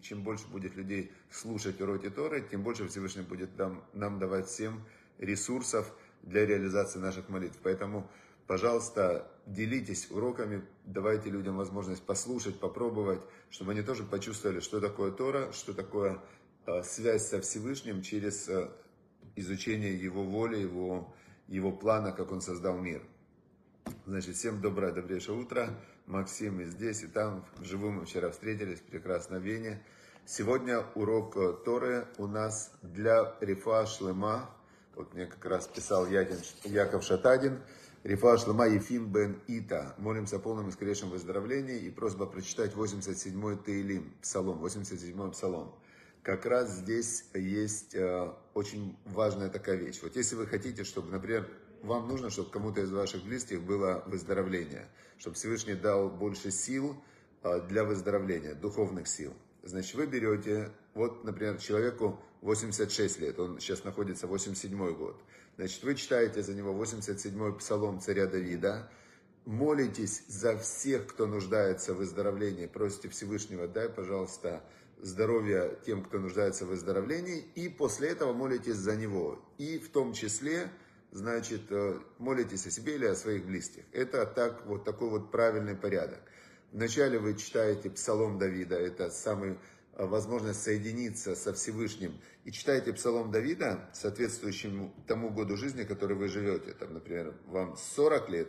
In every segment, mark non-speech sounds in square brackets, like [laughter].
Чем больше будет людей слушать уроки Торы, тем больше Всевышний будет нам, нам давать всем ресурсов для реализации наших молитв. Поэтому, пожалуйста, делитесь уроками, давайте людям возможность послушать, попробовать, чтобы они тоже почувствовали, что такое Тора, что такое э, связь со Всевышним через э, изучение Его воли, Его, Его плана, как Он создал мир. Значит, всем доброе, добрейшее утро. Максим и здесь, и там. Вживую мы вчера встретились, прекрасно Вене. Сегодня урок э, Торы у нас для Рифа Шлема. Вот мне как раз писал Якин, Яков Шатадин. Рифа Шлема Ефим бен Ита. Молимся о полном и скорейшем выздоровлении. И просьба прочитать 87-й Таилим, Псалом, 87-й Псалом. Как раз здесь есть э, очень важная такая вещь. Вот если вы хотите, чтобы, например, вам нужно, чтобы кому-то из ваших близких было выздоровление, чтобы Всевышний дал больше сил а, для выздоровления, духовных сил. Значит, вы берете, вот, например, человеку 86 лет, он сейчас находится 87 год. Значит, вы читаете за него 87-й псалом царя Давида, молитесь за всех, кто нуждается в выздоровлении, просите Всевышнего, дай, пожалуйста, здоровья тем, кто нуждается в выздоровлении, и после этого молитесь за него. И в том числе значит, э, молитесь о себе или о своих близких. Это так, вот такой вот правильный порядок. Вначале вы читаете Псалом Давида, это самый э, возможность соединиться со Всевышним. И читаете Псалом Давида, соответствующему тому году жизни, который вы живете. Там, например, вам 40 лет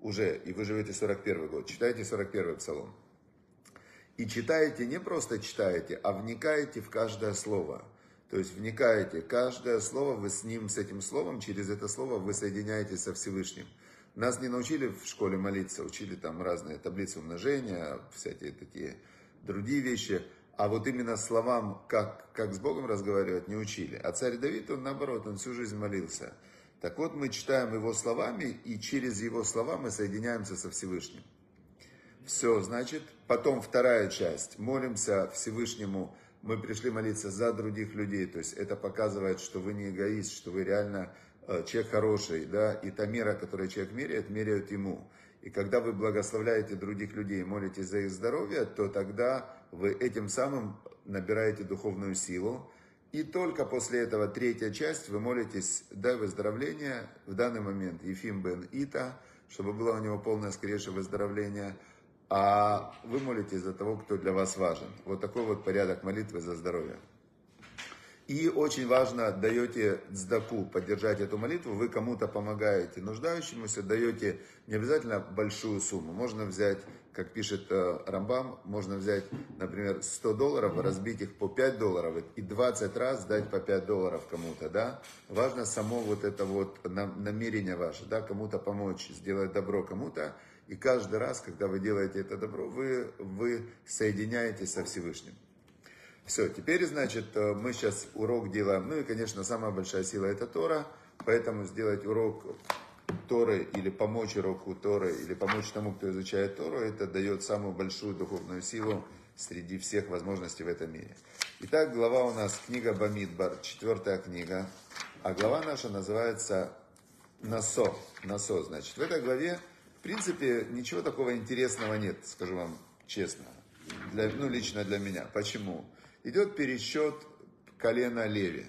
уже, и вы живете 41 год. Читайте 41 Псалом. И читаете, не просто читаете, а вникаете в каждое слово – то есть вникаете, каждое слово вы с ним, с этим словом, через это слово вы соединяетесь со Всевышним. Нас не научили в школе молиться, учили там разные таблицы умножения, всякие такие другие вещи. А вот именно словам, как, как с Богом разговаривать, не учили. А царь Давид, он наоборот, он всю жизнь молился. Так вот, мы читаем его словами, и через его слова мы соединяемся со Всевышним. Все, значит, потом вторая часть. Молимся Всевышнему мы пришли молиться за других людей. То есть это показывает, что вы не эгоист, что вы реально э, человек хороший, да, и та мера, которую человек меряет, меряют ему. И когда вы благословляете других людей, молитесь за их здоровье, то тогда вы этим самым набираете духовную силу. И только после этого третья часть, вы молитесь, дай выздоровление, в данный момент Ефим бен Ита, чтобы было у него полное скорейшее выздоровление – а вы молитесь за того, кто для вас важен. Вот такой вот порядок молитвы за здоровье. И очень важно, даете сдаку, поддержать эту молитву, вы кому-то помогаете нуждающемуся, даете не обязательно большую сумму. Можно взять, как пишет э, Рамбам, можно взять, например, 100 долларов, разбить их по 5 долларов и 20 раз дать по 5 долларов кому-то, да. Важно само вот это вот намерение ваше, да, кому-то помочь, сделать добро кому-то. И каждый раз, когда вы делаете это добро, вы, вы соединяетесь со Всевышним. Все, теперь, значит, э, мы сейчас урок делаем. Ну и, конечно, самая большая сила это Тора. Поэтому сделать урок Торы или помочь уроку Торы, или помочь тому, кто изучает Тору, это дает самую большую духовную силу среди всех возможностей в этом мире. Итак, глава у нас книга Бамидбар, четвертая книга. А глава наша называется Насо. Насо, значит. В этой главе принципе, ничего такого интересного нет, скажу вам честно. Для, ну, лично для меня. Почему? Идет пересчет колена Леви.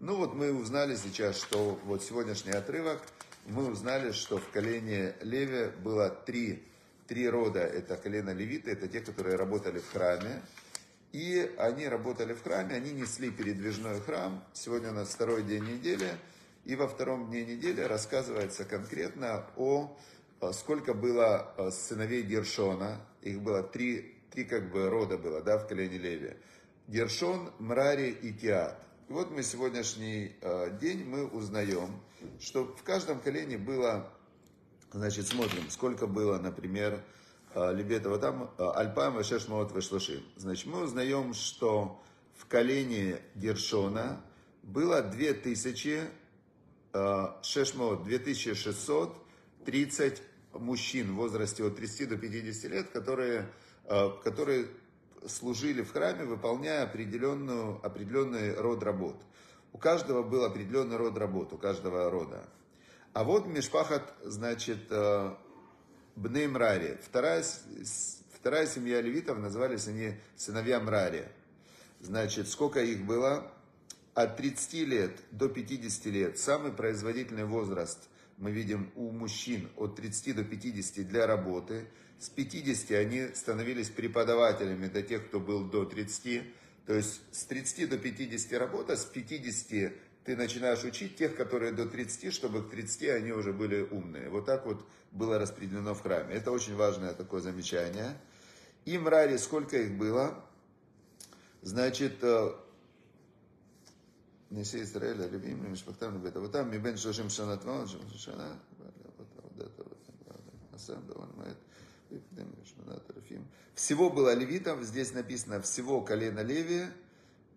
Ну вот мы узнали сейчас, что вот сегодняшний отрывок, мы узнали, что в колене Леви было три, три рода. Это колено левиты, это те, которые работали в храме. И они работали в храме, они несли передвижной храм. Сегодня у нас второй день недели. И во втором дне недели рассказывается конкретно о сколько было а, сыновей Гершона, их было три, три как бы рода было, да, в колене Леви. Гершон, Мрари и Киат. И вот мы сегодняшний а, день мы узнаем, что в каждом колене было, значит, смотрим, сколько было, например, Лебедова там, Альпаем, Вашешмаот, Вашлашим. Значит, мы узнаем, что в колене Гершона было 2000, Шешмаот, 2630 мужчин в возрасте от 30 до 50 лет, которые, э, которые служили в храме, выполняя определенную, определенный род работ. У каждого был определенный род работ, у каждого рода. А вот Мишпахат, значит, э, Бнеймрари, вторая, Вторая семья левитов назывались они сыновья Мрари. Значит, сколько их было? От 30 лет до 50 лет. Самый производительный возраст мы видим у мужчин от 30 до 50 для работы. С 50 они становились преподавателями до тех, кто был до 30. То есть с 30 до 50 работа, с 50 ты начинаешь учить тех, которые до 30, чтобы к 30 они уже были умные. Вот так вот было распределено в храме. Это очень важное такое замечание. И мрари, сколько их было? Значит, э, נשיא ישראל, הלווים למשפחתם לבית אבותם, מבין שלושים שנה תמון, שלושים שנה, всего было левитов, здесь написано, всего колено Леви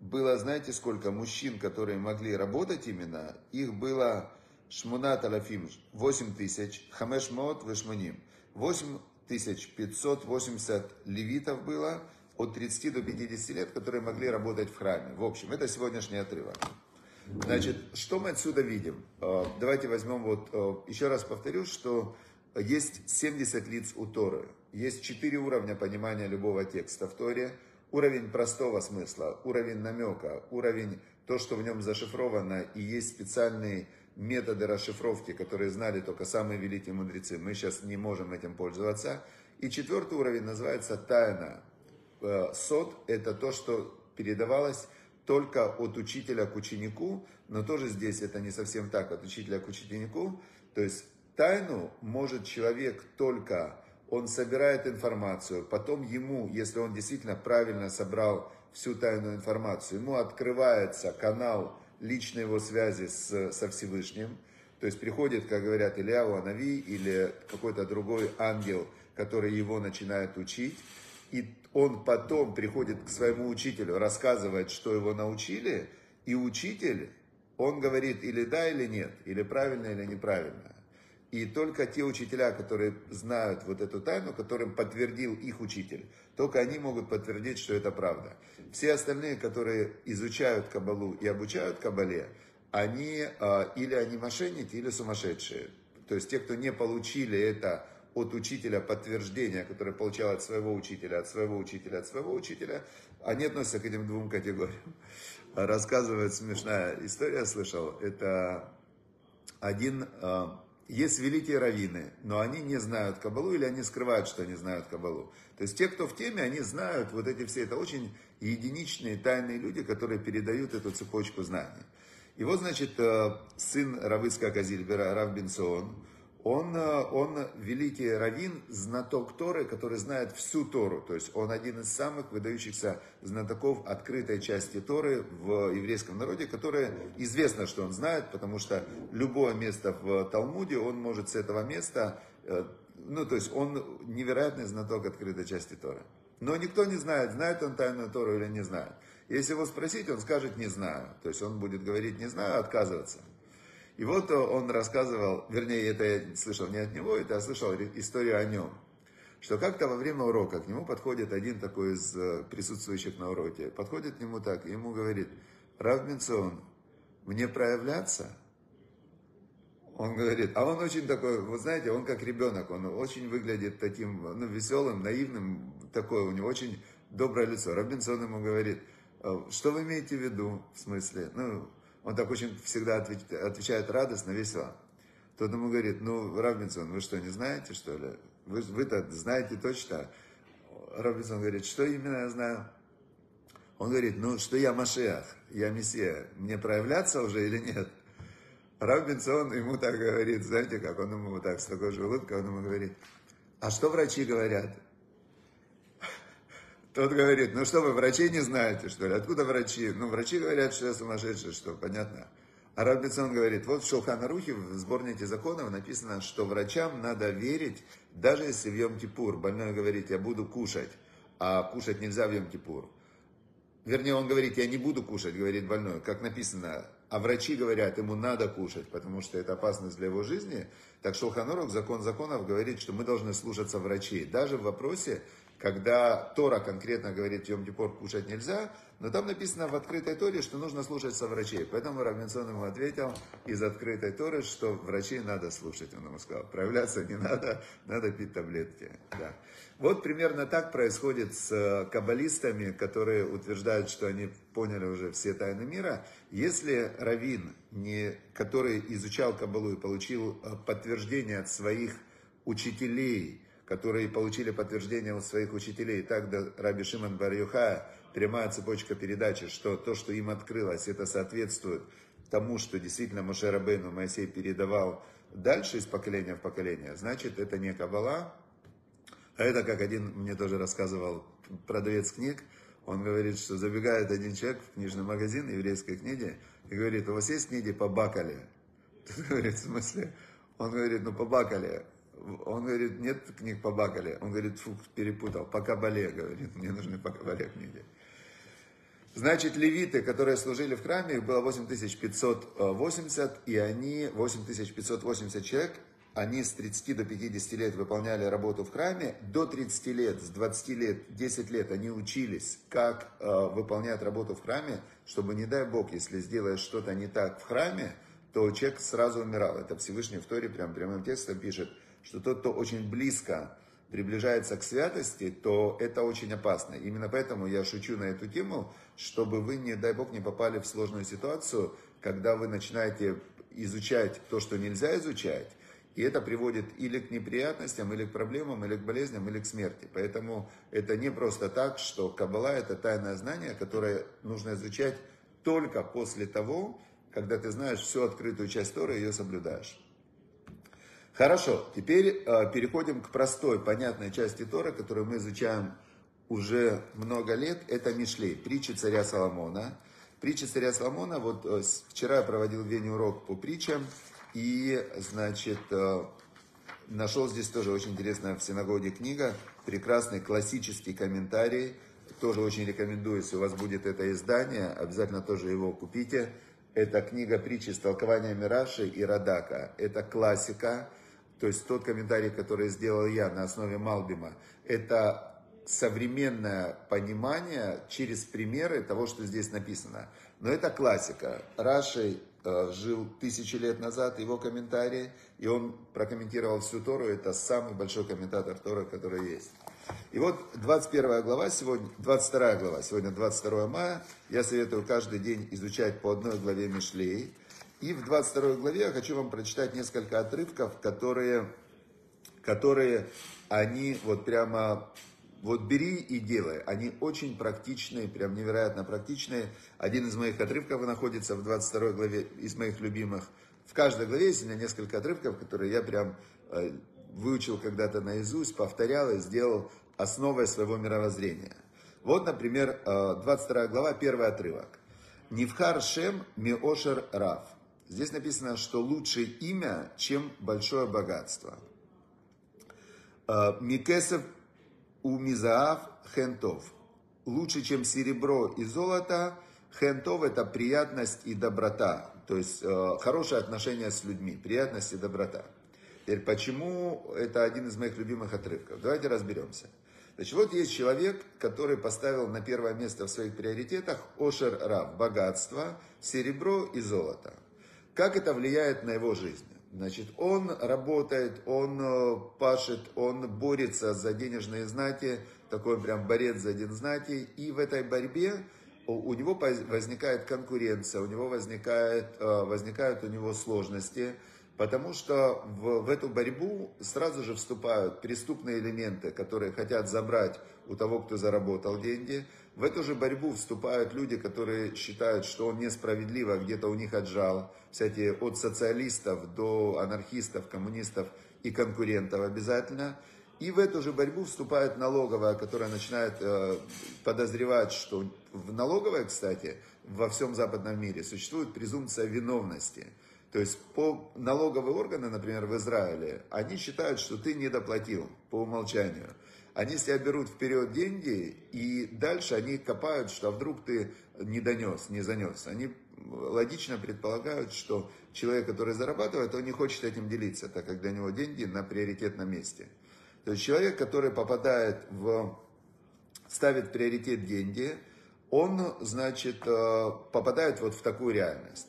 было, знаете сколько, мужчин, которые могли работать именно, их было Шмунат Алафим, 8 тысяч, Хамеш Мот Вешманим, 8 тысяч 580 левитов было, от 30 до 50 лет, которые могли работать в храме. В общем, это сегодняшний отрывок. Значит, что мы отсюда видим? Э, давайте возьмем вот, э, еще раз повторю, что есть 70 лиц у Торы. Есть 4 уровня понимания любого текста в Торе. Уровень простого смысла, уровень намека, уровень то, что в нем зашифровано, и есть специальные методы расшифровки, которые знали только самые великие мудрецы. Мы сейчас не можем этим пользоваться. И четвертый уровень называется тайна. Э, сот – это то, что передавалось только от учителя к ученику, но тоже здесь это не совсем так, от учителя к ученику. То есть тайну может человек только, он собирает информацию, потом ему, если он действительно правильно собрал всю тайную информацию, ему открывается канал личной его связи с, со Всевышним, то есть приходит, как говорят, Илья Анави или какой-то другой ангел, который его начинает учить, и он потом приходит к своему учителю, рассказывает, что его научили, и учитель, он говорит или да, или нет, или правильно, или неправильно. И только те учителя, которые знают вот эту тайну, которым подтвердил их учитель, только они могут подтвердить, что это правда. Все остальные, которые изучают Кабалу и обучают Кабале, они а, или они мошенники, или сумасшедшие. То есть те, кто не получили это от учителя подтверждения, которое получал от своего учителя, от своего учителя, от своего учителя, они относятся к этим двум категориям. [laughs] Рассказывает смешная история, слышал, это один, а, есть великие раввины, но они не знают Кабалу или они скрывают, что они знают Кабалу. То есть те, кто в теме, они знают вот эти все, это очень единичные тайные люди, которые передают эту цепочку знаний. И вот, значит, а, сын Равыцка Казильбера, Рав Бенсон, он, э, он великий раввин, знаток Торы, который знает всю Тору. То есть он один из самых выдающихся знатоков открытой части Торы в еврейском народе, которое известно, что он знает, потому что любое место в Талмуде, он может с этого места, э, ну то есть он невероятный знаток открытой части Торы. Но никто не знает, знает он тайную Тору или не знает. Если его спросить, он скажет «не знаю». То есть он будет говорить «не знаю», отказываться. И вот он рассказывал, вернее, это я слышал не от него, это я слышал историю о нем. Что как-то во время урока к нему подходит один такой из э, присутствующих на уроке, подходит к нему так, ему говорит, Рав Бенцион, мне проявляться? Он говорит, а он очень такой, вы знаете, он как ребенок, он очень выглядит таким ну, веселым, наивным, такое, у него очень доброе лицо. Робинсон ему говорит, «Э, что вы имеете в виду, в смысле? Ну, он так очень всегда отвечает радостно, весело. Тот ему говорит, ну, Робинсон, вы что, не знаете, что ли? Вы, вы-то знаете точно. Робинсон говорит, что именно я знаю? Он говорит, ну, что я Машех, я Мессия. Мне проявляться уже или нет? Робинсон ему так говорит, знаете как, он ему так с такой же улыбкой, он ему говорит, а что врачи говорят? Тот говорит, ну что вы, врачей не знаете, что ли? Откуда врачи? Ну, врачи говорят, что я сумасшедший, что, понятно. А Рабицон говорит, вот в Шелханарухе, в сборнике законов написано, что врачам надо верить, даже если в Йом-Кипур больной говорит, я буду кушать, а кушать нельзя в Йом-Кипур. Вернее, он говорит, я не буду кушать, говорит больной, как написано, а врачи говорят, ему надо кушать, потому что это опасность для его жизни. Так Шелханорух, закон законов, говорит, что мы должны слушаться врачей. Даже в вопросе, когда Тора конкретно говорит, Йом Кипур кушать нельзя, но там написано в открытой Торе, что нужно слушаться врачей. Поэтому Равенсон ему ответил из открытой Торы, что врачей надо слушать. Он ему сказал, проявляться не надо, надо пить таблетки. Да. Вот примерно так происходит с каббалистами, которые утверждают, что они поняли уже все тайны мира. Если Равин, не, который изучал каббалу и получил э, подтверждение от своих учителей, которые получили подтверждение у своих учителей. Так до Раби Шимон бар прямая цепочка передачи, что то, что им открылось, это соответствует тому, что действительно Моше Рабейну Моисей передавал дальше из поколения в поколение, значит, это не Кабала, а это, как один мне тоже рассказывал продавец книг, он говорит, что забегает один человек в книжный магазин еврейской книги и говорит, у вас есть книги по Бакале? [laughs] Тут говорит, в смысле? Он говорит, ну по Бакале. Он говорит, нет книг по Бакале. Он говорит, фу, перепутал, по Кабале, говорит, мне нужны по Кабале книги. Значит, левиты, которые служили в храме, их было 8580, и они, 8580 человек, они с 30 до 50 лет выполняли работу в храме, до 30 лет, с 20 лет, 10 лет они учились, как э, выполнять работу в храме, чтобы, не дай Бог, если сделаешь что-то не так в храме, то человек сразу умирал. Это Всевышний в Торе прям прямым текстом пишет – что тот, кто очень близко приближается к святости, то это очень опасно. Именно поэтому я шучу на эту тему, чтобы вы, не дай бог, не попали в сложную ситуацию, когда вы начинаете изучать то, что нельзя изучать, и это приводит или к неприятностям, или к проблемам, или к болезням, или к смерти. Поэтому это не просто так, что Каббала – это тайное знание, которое нужно изучать только после того, когда ты знаешь всю открытую часть Торы и ее соблюдаешь. Хорошо, теперь э, переходим к простой, понятной части Тора, которую мы изучаем уже много лет. Это Мишлей, притча царя Соломона. Притча царя Соломона, вот э, вчера я проводил Вене урок по притчам, и, значит, э, нашел здесь тоже очень интересная в синагоге книга, прекрасный классический комментарий, тоже очень рекомендую, если у вас будет это издание, обязательно тоже его купите. Это книга притчи с толкованием Раши и Радака. Это классика, то есть тот комментарий, который сделал я на основе Малбима, это современное понимание через примеры того, что здесь написано. Но это классика. Раши э, жил тысячи лет назад, его комментарии, и он прокомментировал всю Тору, это самый большой комментатор Торы, который есть. И вот 21 глава сегодня, 22 глава, сегодня 22 мая, я советую каждый день изучать по одной главе Мишлей, и в 22 главе я хочу вам прочитать несколько отрывков, которые, которые они вот прямо, вот бери и делай. Они очень практичные, прям невероятно практичные. Один из моих отрывков находится в 22 главе, из моих любимых. В каждой главе есть у меня несколько отрывков, которые я прям э, выучил когда-то наизусть, повторял и сделал основой своего мировоззрения. Вот, например, 22 э, глава, первый отрывок. Нивхар Шем Миошер Рав. Здесь написано, что лучше имя, чем большое богатство. Э, Микесов у Мизаав Хентов. Лучше, чем серебро и золото, Хентов это приятность и доброта. То есть э, хорошее отношение с людьми, приятность и доброта. Теперь, почему это один из моих любимых отрывков? Давайте разберемся. Значит, вот есть человек, который поставил на первое место в своих приоритетах Ошер Рав, богатство, серебро и золото. Как это влияет на его жизнь? Значит, он работает, он э, пашет, он борется за денежные знати, такой прям борец за день знати, и в этой борьбе у него возникает конкуренция, у него возникает, э, возникают у него сложности, потому что в, в эту борьбу сразу же вступают преступные элементы, которые хотят забрать у того, кто заработал деньги. В эту же борьбу вступают люди, которые считают, что он несправедливо где-то у них отжал. Всякие от социалистов до анархистов, коммунистов и конкурентов обязательно. И в эту же борьбу вступает налоговая, которая начинает э, подозревать, что в налоговой, кстати, во всем западном мире существует презумпция виновности. То есть по налоговые органы, например, в Израиле, они считают, что ты не доплатил по умолчанию. Они с тебя берут вперед деньги, и дальше они копают, что вдруг ты не донес, не занес. Они логично предполагают, что человек, который зарабатывает, он не хочет этим делиться, так как для него деньги на приоритетном месте. То есть человек, который попадает в ставит приоритет деньги, он, значит, попадает вот в такую реальность.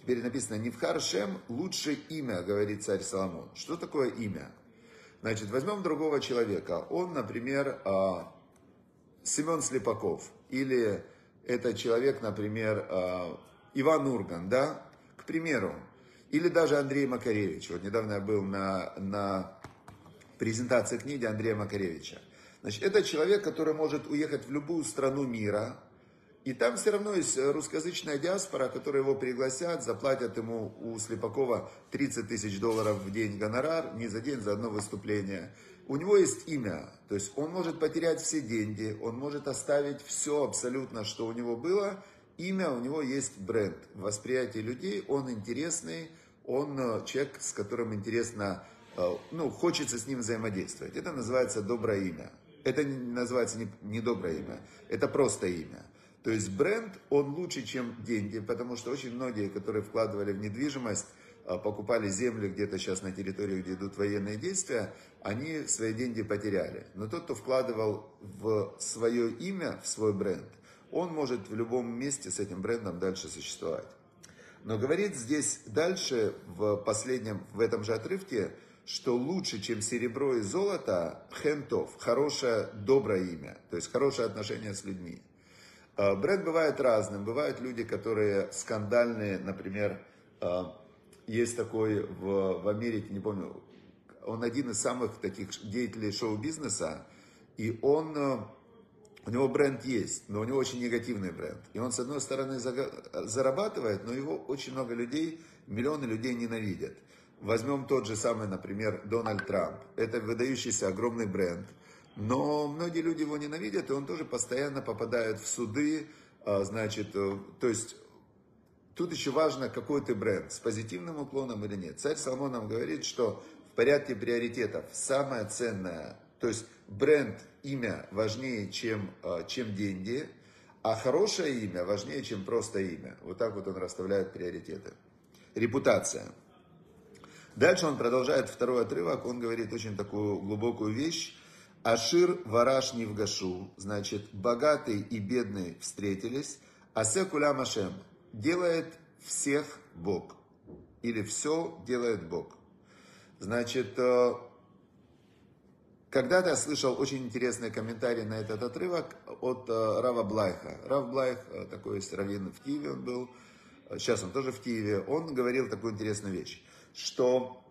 Теперь написано, Невхар Шем лучше имя, говорит царь Соломон. Что такое имя? Значит, возьмем другого человека. Он, например, Семен Слепаков. Или это человек, например, Иван Урган, да, к примеру. Или даже Андрей Макаревич. Вот недавно я был на, на презентации книги Андрея Макаревича. Значит, это человек, который может уехать в любую страну мира, и там все равно есть русскоязычная диаспора, которая его пригласят, заплатят ему у Слепакова 30 тысяч долларов в день гонорар, не за день, за одно выступление. У него есть имя, то есть он может потерять все деньги, он может оставить все абсолютно, что у него было, имя, у него есть бренд. В восприятии людей он интересный, он э, человек, с которым интересно, э, ну, хочется с ним взаимодействовать. Это называется доброе имя. Это называется не, не доброе имя, это просто имя. То есть бренд, он лучше, чем деньги, потому что очень многие, которые вкладывали в недвижимость, э, покупали землю где-то сейчас на территории, где идут военные действия, они свои деньги потеряли. Но тот, кто вкладывал в свое имя, в свой бренд, он может в любом месте с этим брендом дальше существовать. Но говорит здесь дальше, в последнем, в этом же отрывке, что лучше, чем серебро и золото, хентов, хорошее, доброе имя, то есть хорошее отношение с людьми. А, бренд бывает разным. Бывают люди, которые скандальные, например, а, есть такой в, в Америке, не помню, он один из самых таких деятелей шоу-бизнеса, и он у него бренд есть, но у него очень негативный бренд. И он, с одной стороны, зарабатывает, но его очень много людей, миллионы людей ненавидят. Возьмем тот же самый, например, Дональд Трамп. Это выдающийся огромный бренд. Но многие люди его ненавидят, и он тоже постоянно попадает в суды. А, значит, э, то есть тут еще важно, какой ты бренд, с позитивным уклоном или нет. Царь Соломон нам говорит, что в порядке приоритетов самое ценное, то есть бренд имя важнее, чем, а, чем деньги, а хорошее имя важнее, чем просто имя. Вот так вот он расставляет приоритеты. Репутация. Дальше он продолжает второй отрывок, он говорит очень такую глубокую вещь. Ашир вараш невгашу, значит, богатый и бедный встретились, а секуля машем, делает всех Бог. Или все делает Бог. Значит, э, когда-то я слышал очень интересный комментарий на этот отрывок от э, Рава Блайха. Рав Блайх, э, такой есть раввин в Киеве он был, сейчас он тоже в Киеве, он говорил такую интересную вещь, что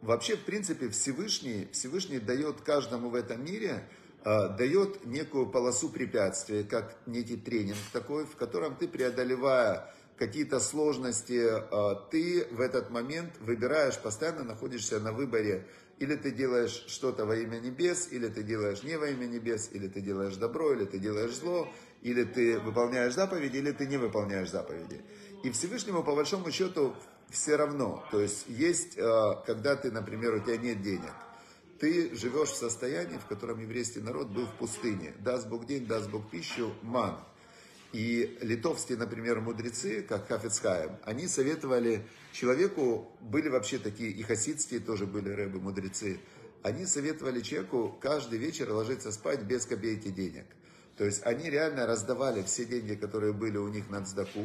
вообще, в принципе, Всевышний, Всевышний дает каждому в этом мире, э, дает некую полосу препятствий, как некий тренинг такой, в котором ты, преодолевая какие-то сложности, э, ты в этот момент выбираешь, постоянно находишься на выборе или ты делаешь что-то во имя небес, или ты делаешь не во имя небес, или ты делаешь добро, или ты делаешь зло, или ты выполняешь заповеди, или ты не выполняешь заповеди. И Всевышнему, по большому счету, все равно. То есть есть, э, когда ты, например, у тебя нет денег, ты живешь в состоянии, в котором еврейский народ был в пустыне. Даст Бог день, даст Бог пищу, ман. И литовские, например, мудрецы, как Хафец Хаим, они советовали человеку, были вообще такие, и хасидские тоже были рэбы, мудрецы, они советовали человеку каждый вечер ложиться спать без копейки денег. То есть они реально раздавали все деньги, которые были у них на цдаку,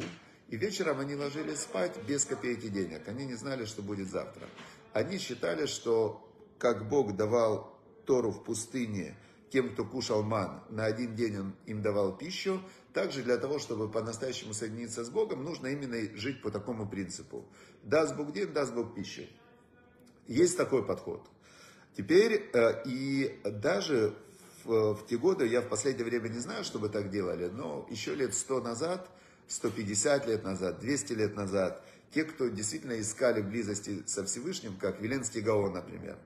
и вечером они ложились спать без копейки денег. Они не знали, что будет завтра. Они считали, что как Бог давал Тору в пустыне тем, кто кушал ман, на один день он им давал пищу, также для того, чтобы по-настоящему соединиться с Богом, нужно именно жить по такому принципу. Даст Бог день, даст Бог пищу. Есть такой подход. Теперь э, и даже в, в те годы, я в последнее время не знаю, что вы так делали, но еще лет 100 назад, 150 лет назад, 200 лет назад, те, кто действительно искали близости со Всевышним, как Виленский Гаон, например,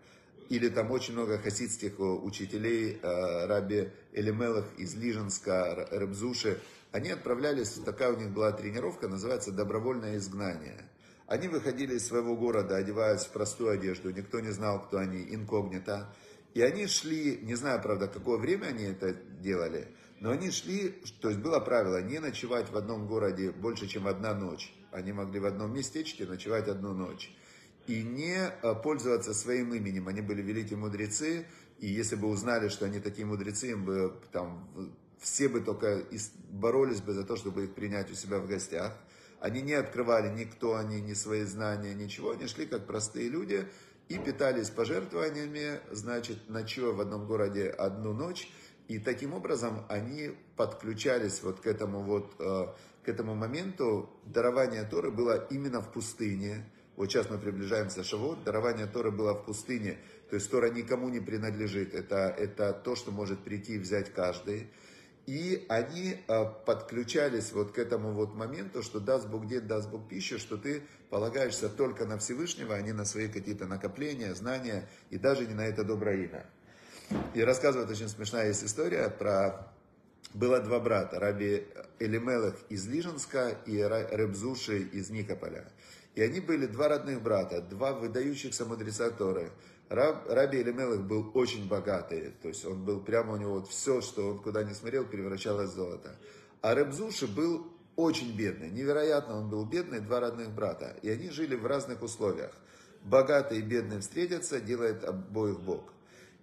или там очень много хасидских э, учителей, э, раби Элимелах из Лиженска, Реб Зуша, они отправлялись, такая у них была тренировка, называется «Добровольное изгнание». Они выходили из своего города, одеваясь в простую одежду, никто не знал, кто они, инкогнито. И они шли, не знаю, правда, какое время они это делали, но они шли, то есть было правило, не ночевать в одном городе больше, чем одна ночь. Они могли в одном местечке ночевать одну ночь и не э, пользоваться своим именем. Они были великие мудрецы, и если бы узнали, что они такие мудрецы, им бы там все бы только боролись бы за то, чтобы их принять у себя в гостях. Они не открывали никто, они, ни свои знания, ничего. Они шли как простые люди и питались пожертвованиями, значит, ночуя в одном городе одну ночь. И таким образом они подключались вот к этому вот, э, к этому моменту. Дарование Торы было именно в пустыне. Вот сейчас мы приближаемся к Шавот. Дарование Торы было в пустыне. То есть Тора никому не принадлежит. Это, это то, что может прийти и взять каждый. И они э, подключались вот к этому вот моменту, что даст Бог дед, даст Бог пищу, что ты полагаешься только на Всевышнего, а не на свои какие-то накопления, знания и даже не на это доброе имя. И рассказывает очень смешная есть история про... Было два брата, Раби Элимелех из Лиженска и Ребзуши из Никополя. И они были два родных брата, два выдающихся мудреца Торы. Раб, Раби Элимелех был очень богатый, то есть он был прямо у него вот все, что он куда ни смотрел, превращалось в золото. А Ребзуши был очень бедный, невероятно он был бедный, два родных брата. И они жили в разных условиях. Богатый и бедный встретятся, делает обоих Бог.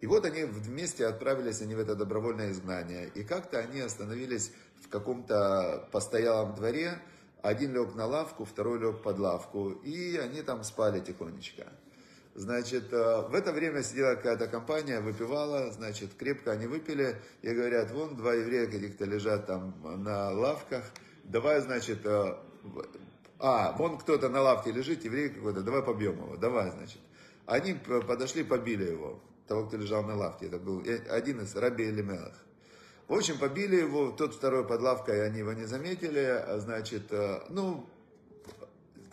И вот они вместе отправились они в это добровольное изгнание. И как-то они остановились в каком-то постоялом дворе. Один лег на лавку, второй лег под лавку. И они там спали тихонечко. Значит, э, в это время сидела какая-то компания, выпивала, значит, крепко они выпили, и говорят, вон два еврея каких-то лежат там на лавках, давай, значит, э, а, вон кто-то на лавке лежит, еврей какой-то, давай побьем его, давай, значит. Они подошли, побили его, того, кто лежал на лавке, это был один из раби Элимелах. В общем, побили его, тот второй под лавкой, они его не заметили, а, значит, э, ну,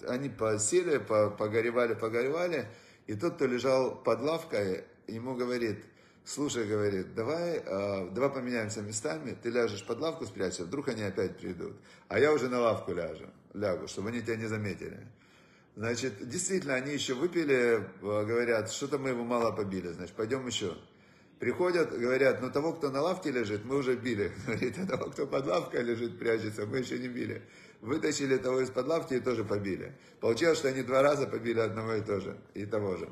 они посели, погоревали, погоревали, и тот, кто лежал под лавкой, ему говорит, слушай, говорит, давай, э, давай поменяемся местами, ты ляжешь под лавку, спрячься, вдруг они опять придут, а я уже на лавку ляжу, лягу, чтобы они тебя не заметили. Значит, действительно, они еще выпили, э, говорят, что-то мы его мало побили, значит, пойдем еще. Приходят, говорят, ну того, кто на лавке лежит, мы уже били. [laughs] Говорит, а того, кто под лавкой лежит, прячется, мы еще не били вытащили того из-под лавки и тоже побили. Получилось, что они два раза побили одного и, то же, и того же.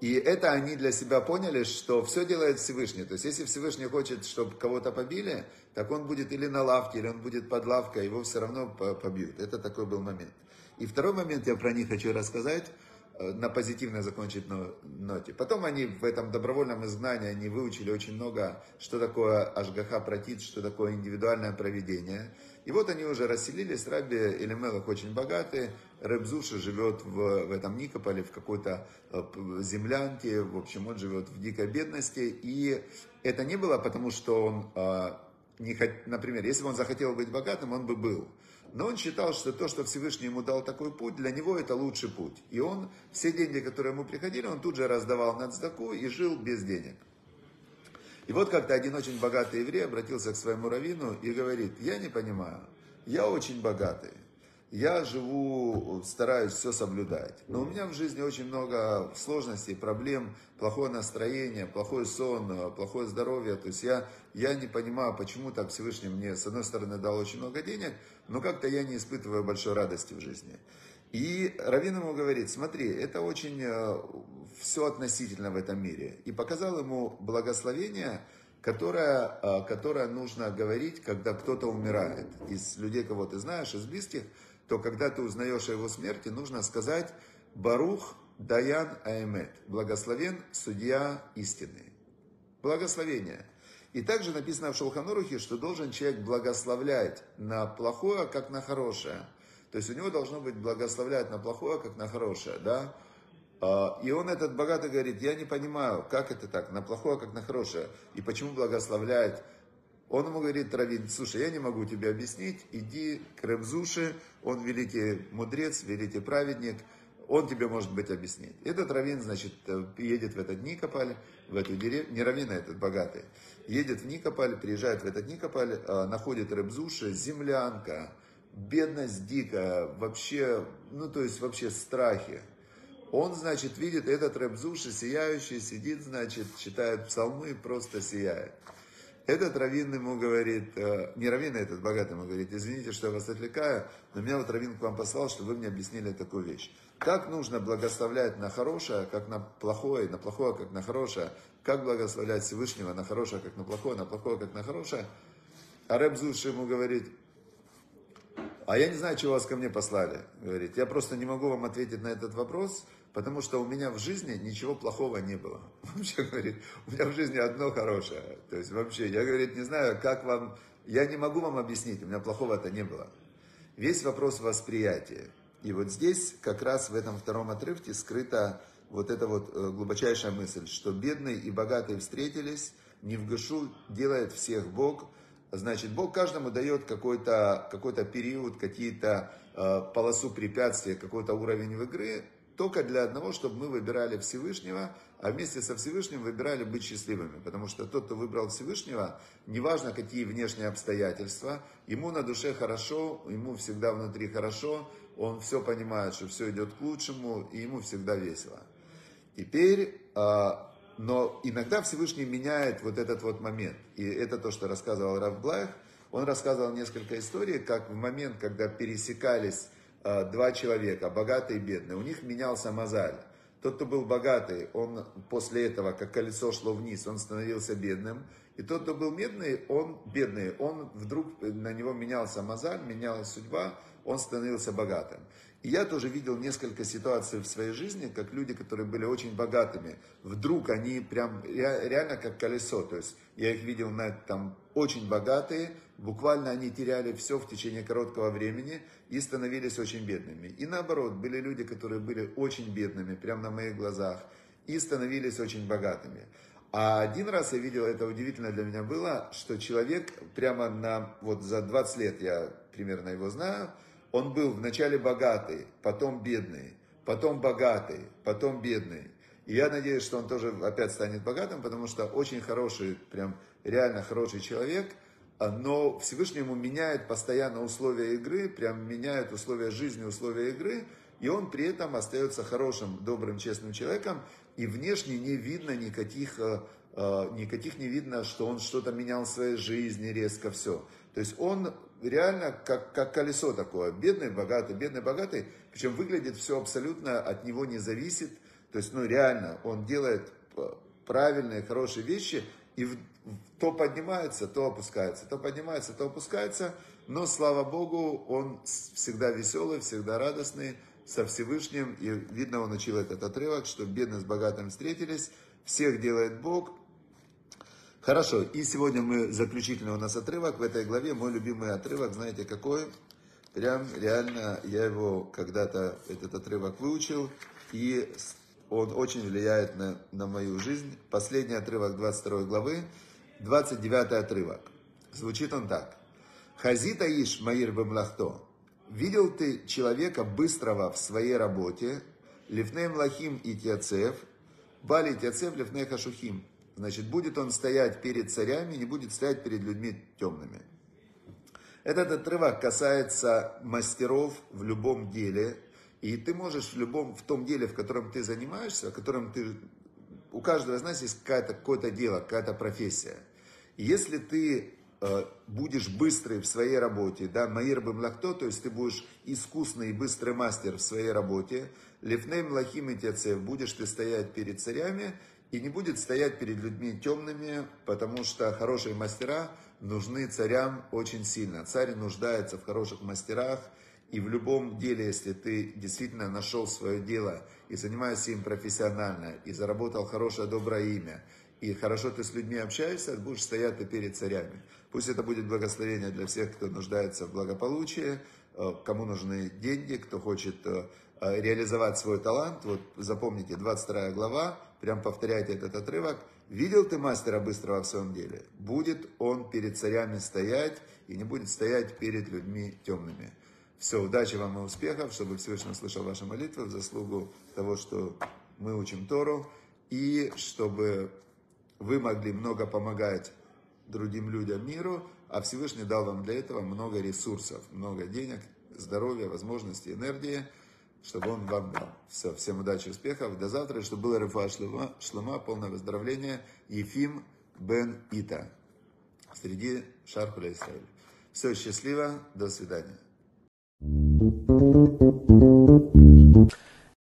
И это они для себя поняли, что все делает Всевышний. То есть, если Всевышний хочет, чтобы кого-то побили, так он будет или на лавке, или он будет под лавкой, его все равно побьют. Это такой был момент. И второй момент я про них хочу рассказать, э, на позитивно закончить ноте. Потом они в этом добровольном изгнании, они выучили очень много, что такое Ашгаха Протит, что такое индивидуальное проведение. И вот они уже расселились, Раби Элемелах очень богатый, Ребзуша живет в, в этом Никополе, в какой-то э, землянке, в общем, он живет в дикой бедности. И это не было потому, что он, э, не например, если бы он захотел быть богатым, он бы был. Но он считал, что то, что Всевышний ему дал такой путь, для него это лучший путь. И он все деньги, которые ему приходили, он тут же раздавал на цдаку и жил без денег. И вот как-то один очень богатый еврей обратился к своему раввину и говорит, я не понимаю, я очень богатый, я живу, стараюсь все соблюдать, но у меня в жизни очень много сложностей, проблем, плохое настроение, плохой сон, плохое здоровье, то есть я, я не понимаю, почему так Всевышний мне, с одной стороны, дал очень много денег, но как-то я не испытываю большой радости в жизни. И Равин ему говорит, смотри, это очень э, все относительно в этом мире. И показал ему благословение, которое, э, которое нужно говорить, когда кто-то умирает. Из людей, кого ты знаешь, из близких, то когда ты узнаешь о его смерти, нужно сказать «Барух Даян Аэмет» – «Благословен судья истины». Благословение. И также написано в Шелханурухе, что должен человек благословлять на плохое, как на хорошее – то есть у него должно быть благословлять на плохое, как на хорошее, да? А, и он этот богатый говорит, я не понимаю, как это так, на плохое, как на хорошее, и почему благословляет. Он ему говорит, Равин, слушай, я не могу тебе объяснить, иди к Ребзуше, он великий мудрец, великий праведник, он тебе, может быть, объяснит. Этот Равин, значит, э, едет в этот Никополь, в эту деревню, не Равин, а этот богатый, едет в Никополь, приезжает в этот Никополь, а, находит Ребзуша, землянка, бедность дикая, вообще, ну то есть вообще страхи. Он, значит, видит этот Ребзуши сияющий, сидит, значит, читает псалмы, просто сияет. Этот раввин ему говорит, э, не раввин, а этот богатый ему говорит, извините, что я вас отвлекаю, но меня вот раввин к вам послал, чтобы вы мне объяснили такую вещь. Как нужно благословлять на хорошее, как на плохое, на плохое, как на хорошее. Как благословлять Всевышнего на хорошее, как на плохое, на плохое, как на хорошее. А Рэб Зуш ему говорит, а я не знаю, чего вас ко мне послали. Говорит, я просто не могу вам ответить на этот вопрос, потому что у меня в жизни ничего плохого не было. [laughs] Вообще, говорит, у меня в жизни одно хорошее. То есть вообще, я, говорит, не знаю, как вам, я не могу вам объяснить, у меня плохого-то не было. Весь вопрос восприятия. И вот здесь, как раз в этом втором отрывке, скрыта вот эта вот э, глубочайшая мысль, что бедный и богатый встретились, не в гышу делает всех Бог. Значит, Бог каждому дает какой-то какой период, какие-то э, полосу препятствия, какой-то уровень в игры, только для одного, чтобы мы выбирали Всевышнего, а вместе со Всевышним выбирали быть счастливыми. Потому что тот, кто выбрал Всевышнего, неважно какие внешние обстоятельства, ему на душе хорошо, ему всегда внутри хорошо, он все понимает, что все идет к лучшему, и ему всегда весело. Теперь, а, но иногда Всевышний меняет вот этот вот момент. И это то, что рассказывал Раф Блайх. Он рассказывал несколько историй, как в момент, когда пересекались два человека, богатый и бедный, у них менялся мозаль. Тот, кто был богатый, он после этого, как колесо шло вниз, он становился бедным. И тот, кто был бедный, он бедный, он вдруг на него менялся мозаль, менялась судьба, он становился богатым. И я тоже видел несколько ситуаций в своей жизни, как люди, которые были очень богатыми, вдруг они прям реально как колесо, то есть я их видел на там очень богатые, буквально они теряли все в течение короткого времени и становились очень бедными. И наоборот, были люди, которые были очень бедными, прямо на моих глазах, и становились очень богатыми. А один раз я видел, это удивительно для меня было, что человек прямо на, вот за 20 лет я примерно его знаю, он был вначале богатый, потом бедный, потом богатый, потом бедный. И я надеюсь, что он тоже опять станет богатым, потому что очень хороший, прям реально хороший человек, но Всевышний ему меняет постоянно условия игры, прям меняет условия жизни, условия игры, и он при этом остается хорошим, добрым, честным человеком, и внешне не видно никаких, э, э, никаких не видно, что он что-то менял в своей жизни резко, все. То есть он реально как, как колесо такое. Бедный, богатый, бедный, богатый. Причем выглядит все абсолютно от него не зависит. То есть, ну реально, он делает правильные, хорошие вещи, и в, то поднимается, то опускается, то поднимается, то опускается. Но, слава Богу, он всегда веселый, всегда радостный, со Всевышним. И видно, он учил этот отрывок, что бедный с богатым встретились, всех делает Бог, Хорошо, и сегодня мы, заключительный у нас отрывок в этой главе, мой любимый отрывок, знаете какой? Прям реально я его когда-то, этот отрывок выучил, и он очень влияет на, на мою жизнь. Последний отрывок 22 главы, 29 отрывок. Звучит он так. Хазита иш маир бемлахто. Видел ты человека быстрого в своей работе, лифней млахим и тяцев, бали тяцев лифней хашухим. Значит, будет он стоять перед царями, не будет стоять перед людьми темными. Этот отрывок касается мастеров в любом деле. И ты можешь в любом, в том деле, в котором ты занимаешься, в котором ты, у каждого из нас есть какое-то какое дело, какая-то профессия. Если ты э, будешь быстрый в своей работе, да, Маир Бамлахто, то есть ты будешь искусный и быстрый мастер в своей работе, Лифней Млахим и будешь ты стоять перед царями, и не будет стоять перед людьми темными, потому что хорошие мастера нужны царям очень сильно. Царь нуждается в хороших мастерах, и в любом деле, если ты действительно нашел свое дело и занимаешься им профессионально, и заработал хорошее, доброе имя, и хорошо ты с людьми общаешься, будешь стоять ты перед царями. Пусть это будет благословение для всех, кто нуждается в благополучии, э, кому нужны деньги, кто хочет э, э, реализовать свой талант. Вот запомните, 22 глава, прям повторяйте этот отрывок. Видел ты мастера быстрого в своем деле? Будет он перед царями стоять и не будет стоять перед людьми темными. Все, удачи вам и успехов, чтобы Всевышний услышал ваши молитвы в заслугу того, что мы учим Тору, и чтобы вы могли много помогать другим людям миру, а Всевышний дал вам для этого много ресурсов, много денег, здоровья, возможностей, энергии чтобы он вам дал. Все, всем удачи, успехов, до завтра, чтобы было рефа шлема, шлема, полное выздоровление, Ефим бен Ита. среди Шархуля Израиля. Все, счастливо, до свидания. Thank you.